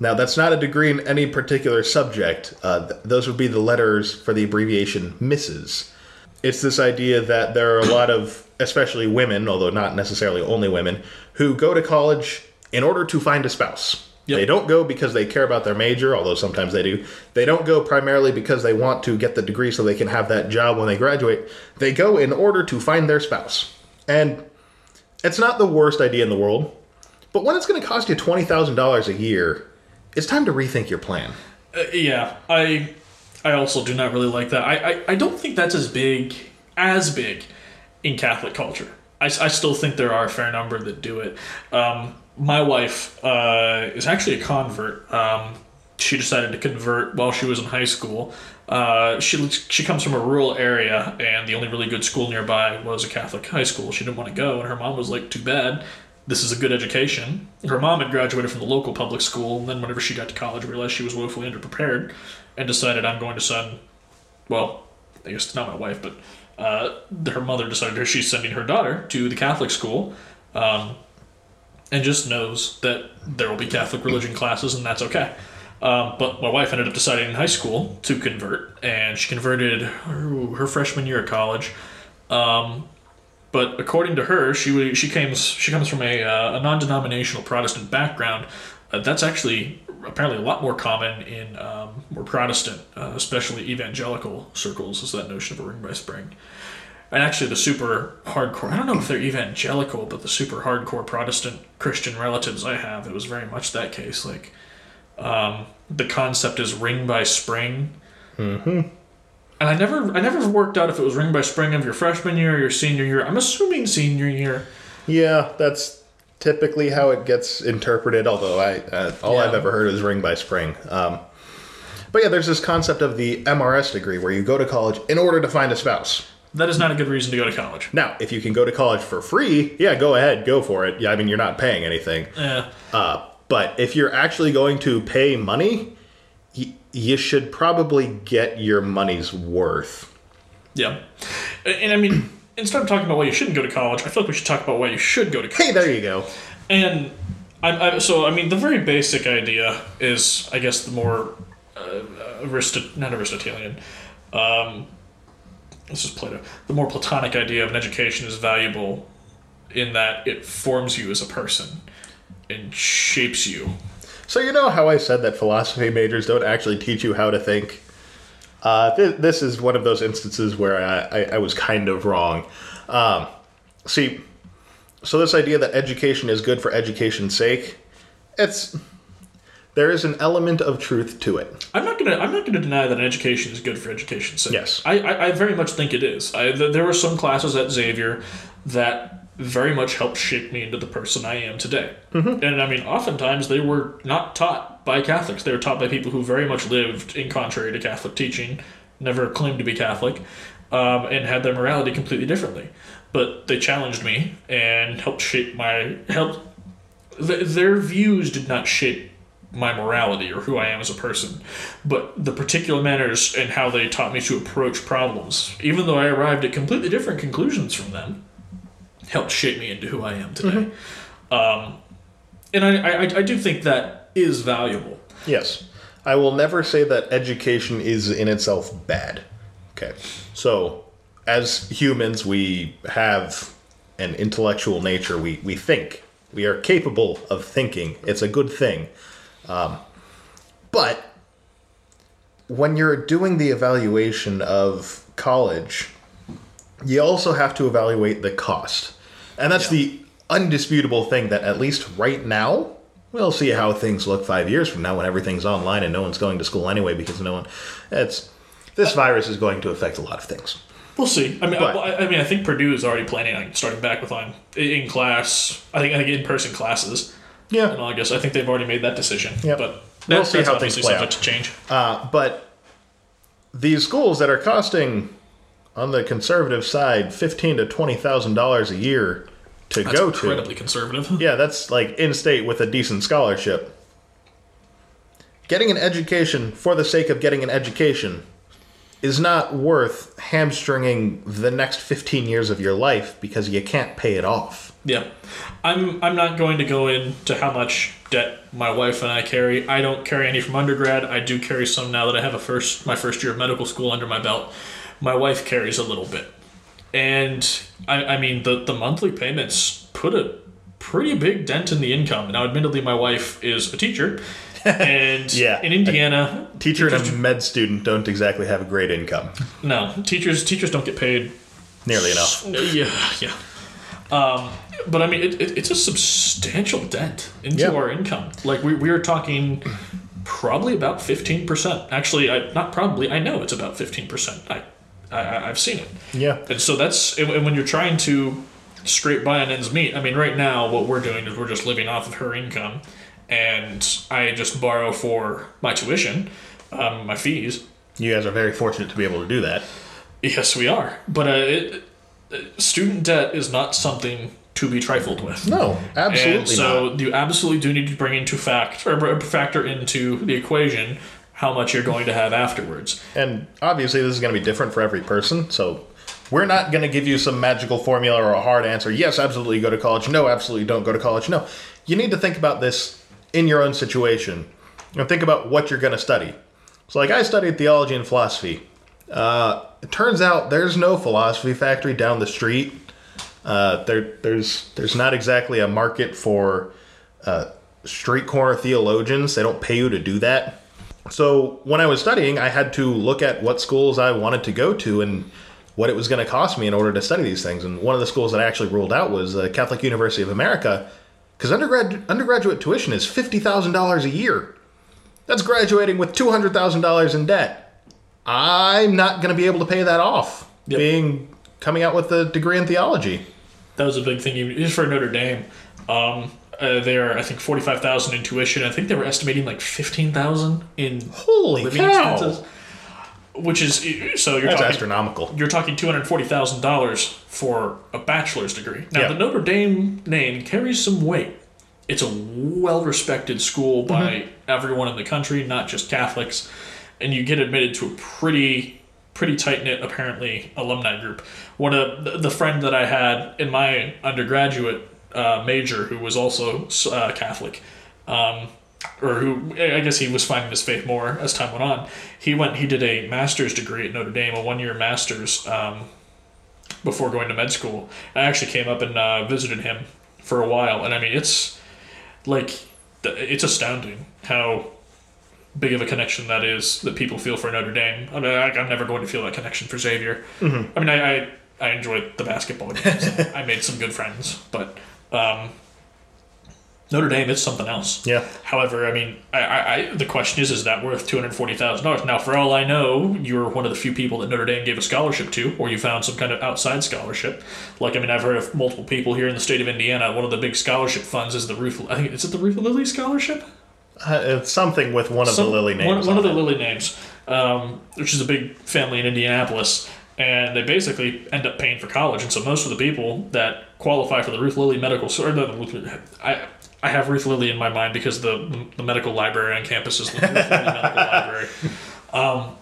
Now, that's not a degree in any particular subject. Uh, th- those would be the letters for the abbreviation MRSs it's this idea that there are a lot of especially women although not necessarily only women who go to college in order to find a spouse. Yep. they don't go because they care about their major although sometimes they do. They don't go primarily because they want to get the degree so they can have that job when they graduate. They go in order to find their spouse. And it's not the worst idea in the world but when it's going to cost you $20000 a year it's time to rethink your plan Uh, yeah, I I also do not really like that. I, I, I don't think that's as big as big in Catholic culture. I, I still think there are a fair number that do it. Um, my wife uh, is actually a convert. Um, she decided to convert while she was in high school. Uh, she she comes from a rural area, and the only really good school nearby was a Catholic high school. She didn't want to go, and her mom was like, "Too bad. This is a good education." Her mom had graduated from the local public school, and then whenever she got to college, realized she was woefully underprepared, and decided, "I'm going to send." Well, I guess not my wife, but uh, her mother decided she's sending her daughter to the Catholic school. Um, and just knows that there will be Catholic religion classes, and that's okay. Um, but my wife ended up deciding in high school to convert, and she converted her, her freshman year of college. Um, but according to her, she she comes she comes from a, uh, a non-denominational Protestant background. Uh, that's actually apparently a lot more common in um, more Protestant, uh, especially evangelical circles, is that notion of a ring by spring. And actually, the super hardcore, I don't know if they're evangelical, but the super hardcore Protestant Christian relatives I have, it was very much that case. Like, um, the concept is ring by spring. Mm-hmm. And I never, I never worked out if it was ring by spring of your freshman year or your senior year. I'm assuming senior year. Yeah, that's typically how it gets interpreted. Although I, uh, all Yeah. I've ever heard is ring by spring. Um, but yeah, there's this concept of the MRS degree where you go to college in order to find a spouse. That is not a good reason to go to college. Now, if you can go to college for free, yeah, go ahead, go for it. Yeah, I mean you're not paying anything. Yeah. Uh, but if you're actually going to pay money, you should probably get your money's worth. Yeah. And, I mean, instead of talking about why you shouldn't go to college, I feel like we should talk about why you should go to college. Hey, there you go. And I'm, I, so I mean, the very basic idea is, I guess, the more uh, Aristot- not Aristotelian. Um, this is Plato. The more Platonic idea of an education is valuable in that it forms you as a person and shapes you. So you know how I said that philosophy majors don't actually teach you how to think. Uh, th- this is one of those instances where I, I, I was kind of wrong. Um, see, so this idea that education is good for education's sake, it's there is an element of truth to it. I'm not gonna. I'm not gonna deny that an education is good for education's sake. Yes. I, I, I very much think it is. I, th- there were some classes at Xavier that very much helped shape me into the person I am today. Mm-hmm. And I mean, oftentimes they were not taught by Catholics. They were taught by people who very much lived in contrary to Catholic teaching, never claimed to be Catholic, um, and had their morality completely differently. But they challenged me and helped shape my helped. Th- their views did not shape my morality or who I am as a person, but the particular manners and how they taught me to approach problems, even though I arrived at completely different conclusions from them, helped shape me into who I am today. Um, and I, I, I do think that is valuable. Yes. I will never say that education is in itself bad. Okay. So, as humans, we have an intellectual nature. We, we think. We are capable of thinking. It's a good thing. Um, but when you're doing the evaluation of college, you also have to evaluate the cost. And that's Yeah. the undisputable thing that, at least right now, we'll see how things look five years from now when everything's online and no one's going to school anyway because no one. It's. This virus is going to affect a lot of things. We'll see. I mean, But- I, I mean, I think Purdue is already planning on starting back with on in class. I think I think in person classes Yeah. in Yeah. August. I think they've already made that decision. Yep. But We'll see how things play out. to change. Uh, but these schools that are costing, on the conservative side, fifteen to twenty thousand dollars a year to That's go to. That's incredibly conservative. Yeah, that's like in state with a decent scholarship. Getting an education for the sake of getting an education is not worth hamstringing the next 15 years of your life because you can't pay it off. Yeah, I'm. I'm not going to go into how much debt my wife and I carry. I don't carry any from undergrad. I do carry some now that I have a first my first year of medical school under my belt. My wife carries a little bit, and I, I mean the the monthly payments put a pretty big dent in the income. Now, admittedly, my wife is a teacher, and Yeah. in Indiana, Teacher and a med student don't exactly have a great income. no teachers teachers don't get paid Nearly enough. Yeah, yeah. Um, but I mean, it, it, it's a substantial dent into Yeah. our income. Like we, we are talking probably about fifteen percent. Actually, I, not probably. I know it's about fifteen percent. I, I, I've seen it. Yeah. And so that's and and when you're trying to scrape by on ends meet. I mean, right now what we're doing is we're just living off of her income, and I just borrow for my tuition, um, my fees. You guys are very fortunate to be able to do that. Yes, we are. But uh, it, uh, student debt is not something to be trifled with. No, absolutely and so not. you absolutely do need to bring into fact or factor into the equation how much you're going to have afterwards. And obviously, this is going to be different for every person. So, we're not going to give you some magical formula or a hard answer. Yes, absolutely go to college. No, absolutely don't go to college. No. You need to think about this in your own situation and think about what you're going to study. So, like, I studied theology and philosophy. Uh, it turns out there's no philosophy factory down the street. Uh, there, there's there's not exactly a market for uh, street corner theologians. They don't pay you to do that. So when I was studying, I had to look at what schools I wanted to go to and what it was going to cost me in order to study these things. And one of the schools that I actually ruled out was the Catholic University of America, because undergrad undergraduate tuition is fifty thousand dollars a year. That's graduating with two hundred thousand dollars in debt. I'm not going to be able to pay that off. Yep. Being coming out with a degree in theology. That was a big thing, even just for Notre Dame. Um, uh, they're I think forty five thousand in tuition. I think they were estimating like fifteen thousand in Holy living cow! expenses, which is so you're That's talking astronomical. you're talking two hundred forty thousand dollars for a bachelor's degree. Now Yeah. the Notre Dame name carries some weight. It's a well respected school by Mm-hmm. everyone in the country, not just Catholics, and you get admitted to a pretty pretty tight knit apparently alumni group. One of the friend that I had in my undergraduate uh, major who was also uh, Catholic, um, or who I guess he was finding his faith more as time went on. He went. He did a master's degree at Notre Dame, a one-year master's, um, before going to med school. I actually came up and uh, visited him for a while, and I mean, it's like it's astounding how big of a connection that is that people feel for Notre Dame. I mean, I, I'm never going to feel that connection for Xavier. I mean, I, I I enjoyed the basketball games. I made some good friends, but um, Notre Dame is something else. Yeah. However, I mean, I, I, I the question is, is that worth two hundred forty thousand dollars? Now, for all I know, you're one of the few people that Notre Dame gave a scholarship to, or you found some kind of outside scholarship. Like, I mean, I've heard of multiple people here in the state of Indiana. One of the big scholarship funds is the Ruth. I think is it the Ruth Lilly Scholarship? Uh, it's something with one of Some- the Lilly names. One, one on of the. Lilly names, um, which is a big family in Indianapolis, and they basically end up paying for college. And so most of the people that qualify for the Ruth Lilly Medical, or the, I. I have Ruth Lilly in my mind because the the medical library on campus is the Ruth Lilly Medical Library. Um,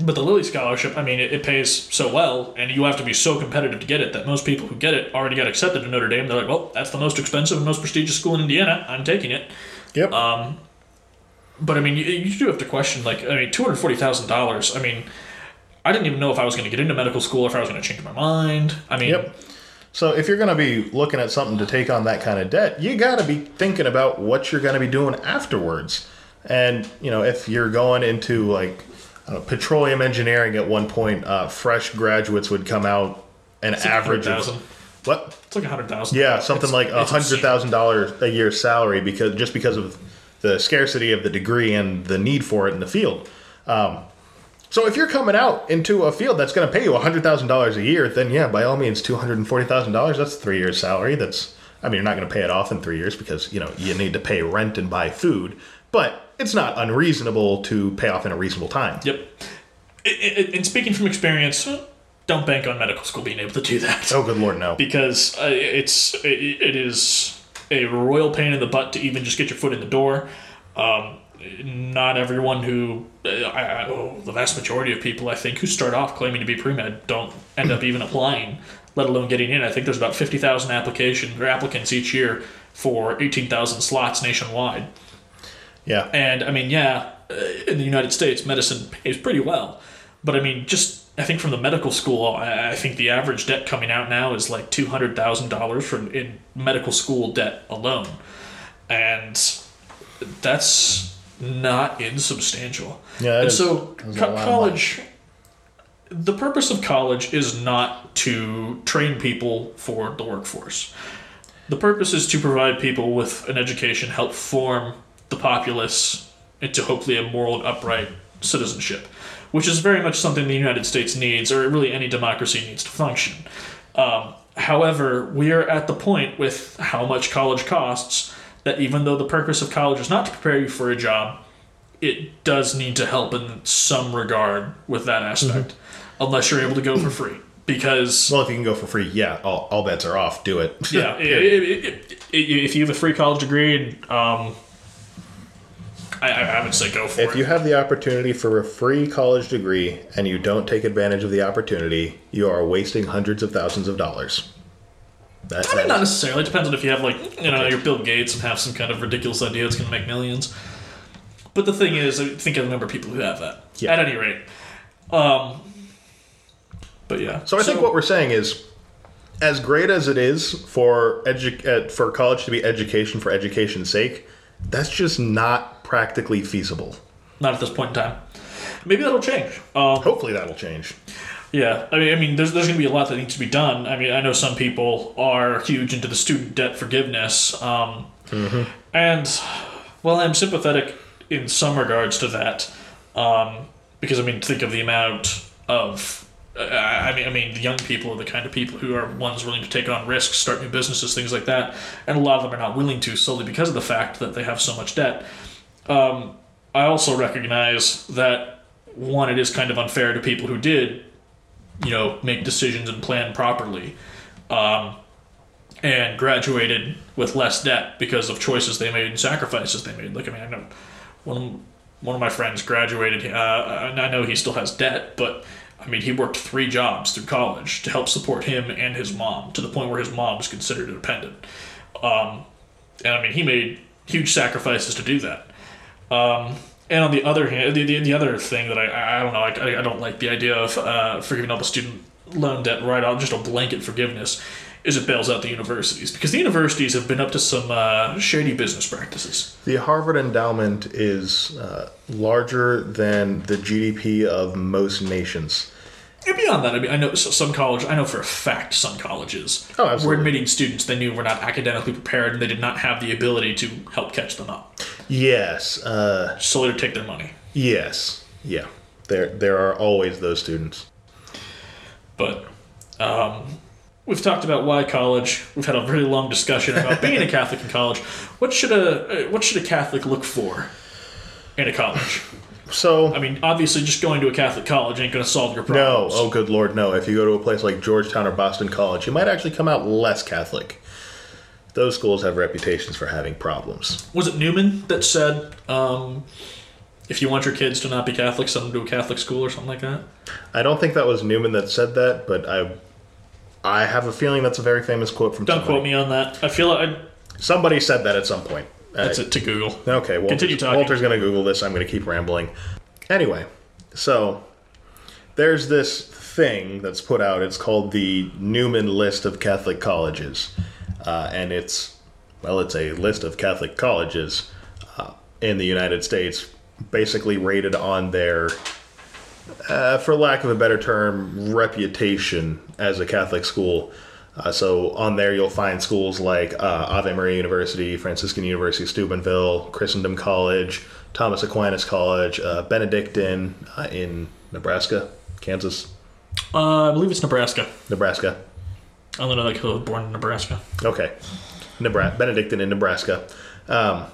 but the Lilly Scholarship, I mean, it, it pays so well, and you have to be so competitive to get it that most people who get it already got accepted to Notre Dame. They're like, well, that's the most expensive and most prestigious school in Indiana. I'm taking it. Yep. Um, but I mean, you, you do have to question, like, I mean, two hundred forty thousand dollars. I mean, I didn't even know if I was going to get into medical school, or if I was going to change my mind. I mean, Yep. So if you're going to be looking at something to take on that kind of debt, you got to be thinking about what you're going to be doing afterwards. And you know, if you're going into like I don't know, petroleum engineering at one point, uh, fresh graduates would come out an like average of what? it's like a hundred thousand. Yeah, something like a it's hundred thousand dollars a year salary because just because of the scarcity of the degree and the need for it in the field. Um, so if you're coming out into a field that's going to pay you hundred thousand dollars a year, then yeah, by all means, two hundred and forty thousand dollars. That's three years' salary. That's I mean, you're not going to pay it off in three years because you know you need to pay rent and buy food, but it's not unreasonable to pay off in a reasonable time. Yep. And speaking from experience, don't bank on medical school being able to do that. Oh, good lord, no. because uh, it's it, it is a royal pain in the butt to even just get your foot in the door. Um, not everyone who, uh, I, I, oh, the vast majority of people I think who start off claiming to be pre med don't end up even applying, let alone getting in. I think there's about fifty thousand applications or applicants each year for eighteen thousand slots nationwide. Yeah, And I mean, yeah, uh, in the United States, medicine pays pretty well. But I mean, just I think from the medical school, I, I think the average debt coming out now is like two hundred thousand dollars for in medical school debt alone, and that's not insubstantial. Yeah, and is- so co- college. The purpose of college is not to train people for the workforce. The purpose is to provide people with an education, help form the populace into hopefully a moral and upright citizenship, which is very much something the United States needs, or really any democracy needs to function. Um, however, we are at the point with how much college costs that even though the purpose of college is not to prepare you for a job, it does need to help in some regard with that aspect, unless you're able to go for free. Because well, if you can go for free, yeah, all, all bets are off. Do it. yeah, i- Period. i- i- i- if you have a free college degree, um, I, I would say go for If it. you have the opportunity for a free college degree and you don't take advantage of the opportunity, you are wasting hundreds of thousands of dollars. That, I mean, not necessarily. It depends on if you have like you know you're Bill Gates and have some kind of ridiculous idea that's going to make millions. But the thing is, I think of the number of people who have that. Yeah. At any rate, um, but yeah. so I think what we're saying is, as great as it is for edu- uh, for college to be education for education's sake, that's just not practically feasible. not at this point in time. Maybe that'll change. Um, Hopefully, that'll change. Yeah, I mean, I mean, there's there's going to be a lot that needs to be done. I mean, I know some people are huge into the student debt forgiveness, um, and well, I'm sympathetic in some regards to that, um, because I mean, think of the amount of. Uh, I mean, I mean, the young people are the kind of people who are ones willing to take on risks, start new businesses, things like that, and a lot of them are not willing to solely because of the fact that they have so much debt. Um, I also recognize that one, it is kind of unfair to people who did you know, make decisions and plan properly, um, and graduated with less debt because of choices they made and sacrifices they made. Like, I mean, I know one of, one of my friends graduated, uh, and I know he still has debt, but I mean, he worked three jobs through college to help support him and his mom to the point where his mom was considered dependent. Um, and I mean, he made huge sacrifices to do that. Um, and on the other hand, the, the, the other thing that I, I don't know, I, I don't like the idea of uh, forgiving all the student loan debt right out, just a blanket forgiveness, is it bails out the universities because the universities have been up to some uh, shady business practices. The Harvard endowment is uh, larger than the GDP of most nations. And beyond that, I mean, I know some college. I know for a fact some colleges Oh, were admitting students they knew were not academically prepared and they did not have the ability to help catch them up, Yes, uh, solely to take their money. yes, yeah. There, there are always those students. But um, we've talked about why college. We've had a really long discussion about being a Catholic in college. What should a uh, what should a Catholic look for in a college? So I mean, obviously, just going to a Catholic college ain't going to solve your problems. No, oh good lord, no. If you go to a place like Georgetown or Boston College, you might actually come out less Catholic. Those schools have reputations for having problems. Was it Newman that said, um, if you want your kids to not be Catholic, send them to a Catholic school or something like that? I don't think that was Newman that said that, but I I have a feeling that's a very famous quote from Don't somebody. quote me on that. I feel like I, Somebody said that at some point. Uh, that's it to Google. Okay, Walter's, Continue talking. Walter's going to Google this. I'm going to keep rambling. Anyway, so there's this thing that's put out. It's called the Newman List of Catholic Colleges. Uh, and it's, well, it's a list of Catholic colleges uh, in the United States, basically rated on their, uh, for lack of a better term, reputation as a Catholic school. Uh, so on there, you'll find schools like uh, Ave Maria University, Franciscan University of Steubenville, Christendom College, Thomas Aquinas College, uh, Benedictine uh, in Nebraska, Kansas, Uh, I believe it's Nebraska. Nebraska. I don't know that I was born in Nebraska. Okay, Nebraska, Benedictine in Nebraska, um,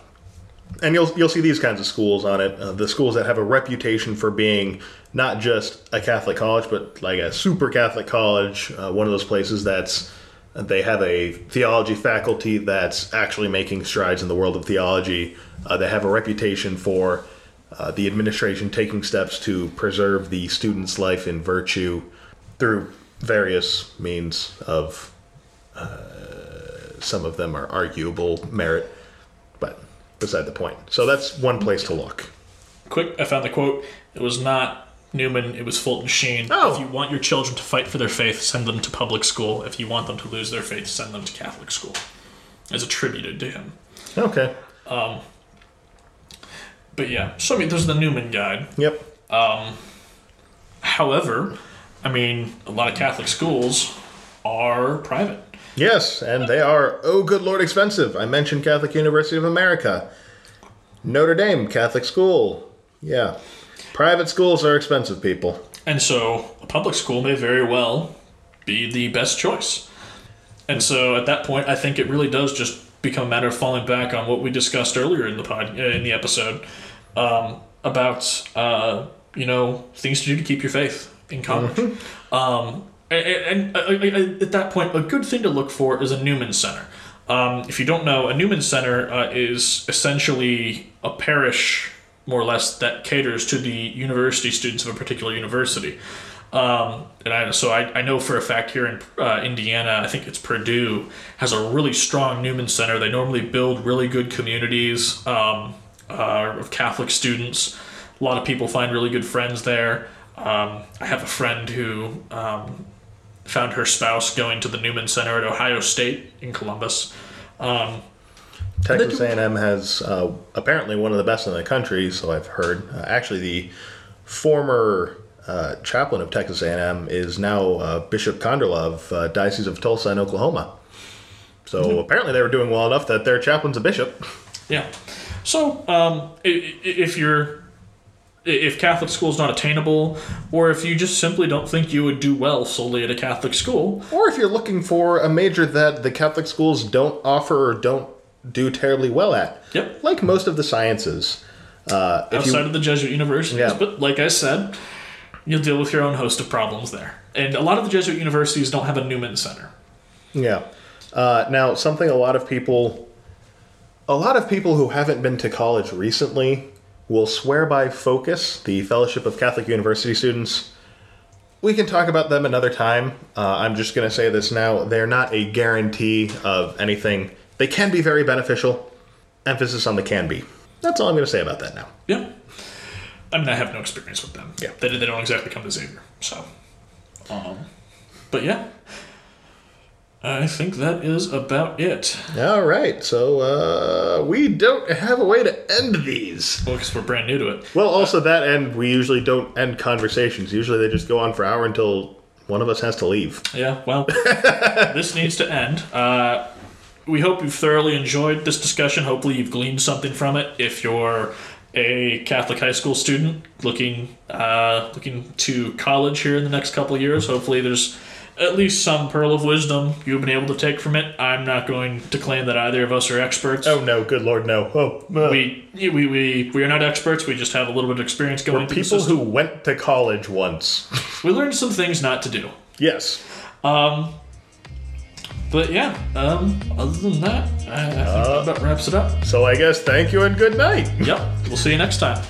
and you'll you'll see these kinds of schools on it. Uh, the schools that have a reputation for being not just a Catholic college, but like a super Catholic college. Uh, one of those places that's they have a theology faculty that's actually making strides in the world of theology. Uh, they have a reputation for uh, the administration taking steps to preserve the student's life in virtue through various means of some of them are arguable merit, beside the point. So that's one place to look. Quick, I found the quote. It was not Newman, it was Fulton Sheen. Oh. If you want your children to fight for their faith, send them to public school. If you want them to lose their faith, send them to Catholic school. Is attributed to him. Okay. Um, But yeah, so I mean, there's the Newman guide. Yep. Um, However, I mean, a lot of Catholic schools are private. Yes, and they are, oh good lord, expensive. I mentioned Catholic University of America, Notre Dame Catholic School. Yeah. Private schools are expensive, people. And so a public school may very well be the best choice. And so at that point, I think it really does just become a matter of falling back on what we discussed earlier in the pod, uh, in the episode um, about uh, you know things to do to keep your faith in college. Um, and and, uh, at that point, a good thing to look for is a Newman Center. Um, if you don't know, a Newman Center uh, is essentially a parish, more or less, that caters to the university students of a particular university. Um, and I, so I, I know for a fact here in uh, Indiana, I think it's Purdue, has a really strong Newman Center. They normally build really good communities um, uh, of Catholic students. A lot of people find really good friends there. Um, I have a friend who um, found her spouse going to the Newman Center at Ohio State in Columbus. Um, Texas A&M has uh, apparently one of the best in the country, so I've heard. Uh, actually, the former uh, chaplain of Texas A&M is now uh, Bishop Konderla of uh, Diocese of Tulsa in Oklahoma. So apparently, they were doing well enough that their chaplain's a bishop. Yeah. So, um, i- i- if you're if Catholic school is not attainable, or if you just simply don't think you would do well solely at a Catholic school, Or if you're looking for a major that the Catholic schools don't offer or don't do terribly well at, yep, like most of the sciences. Uh, outside you, of the Jesuit universities. Yeah. But like I said, you'll deal with your own host of problems there. And a lot of the Jesuit universities don't have a Newman Center. Yeah. Uh, now, something a lot of people, a lot of people who haven't been to college recently will swear by Focus, the Fellowship of Catholic University Students. we can talk about them another time. Uh, I'm just going to say this now. They're not a guarantee of anything. They can be very beneficial. Emphasis on the can be. That's all I'm going to say about that now. Yeah. I mean, I have no experience with them. Yeah. They, they don't exactly come to Xavier. So. Um, but yeah. I think that is about it. All right, so uh, we don't have a way to end these. Well, because we're brand new to it. Well, also that end, we usually don't end conversations. Usually they just go on for an hour until one of us has to leave. Yeah, well, this needs to end. Uh, we hope you've thoroughly enjoyed this discussion. Hopefully, you've gleaned something from it. If you're a Catholic high school student looking uh, looking to college here in the next couple of years, hopefully there's at least some pearl of wisdom you've been able to take from it. I'm not going to claim that either of us are experts. Oh no, good lord, no. Oh, uh, We, we, we, we are not experts. We just have a little bit of experience going we're people who went to college once. We learned some things not to do. yes. Um, but yeah, um, other than that, I, I think that about wraps it up. So I guess thank you and good night. Yep, we'll see you next time.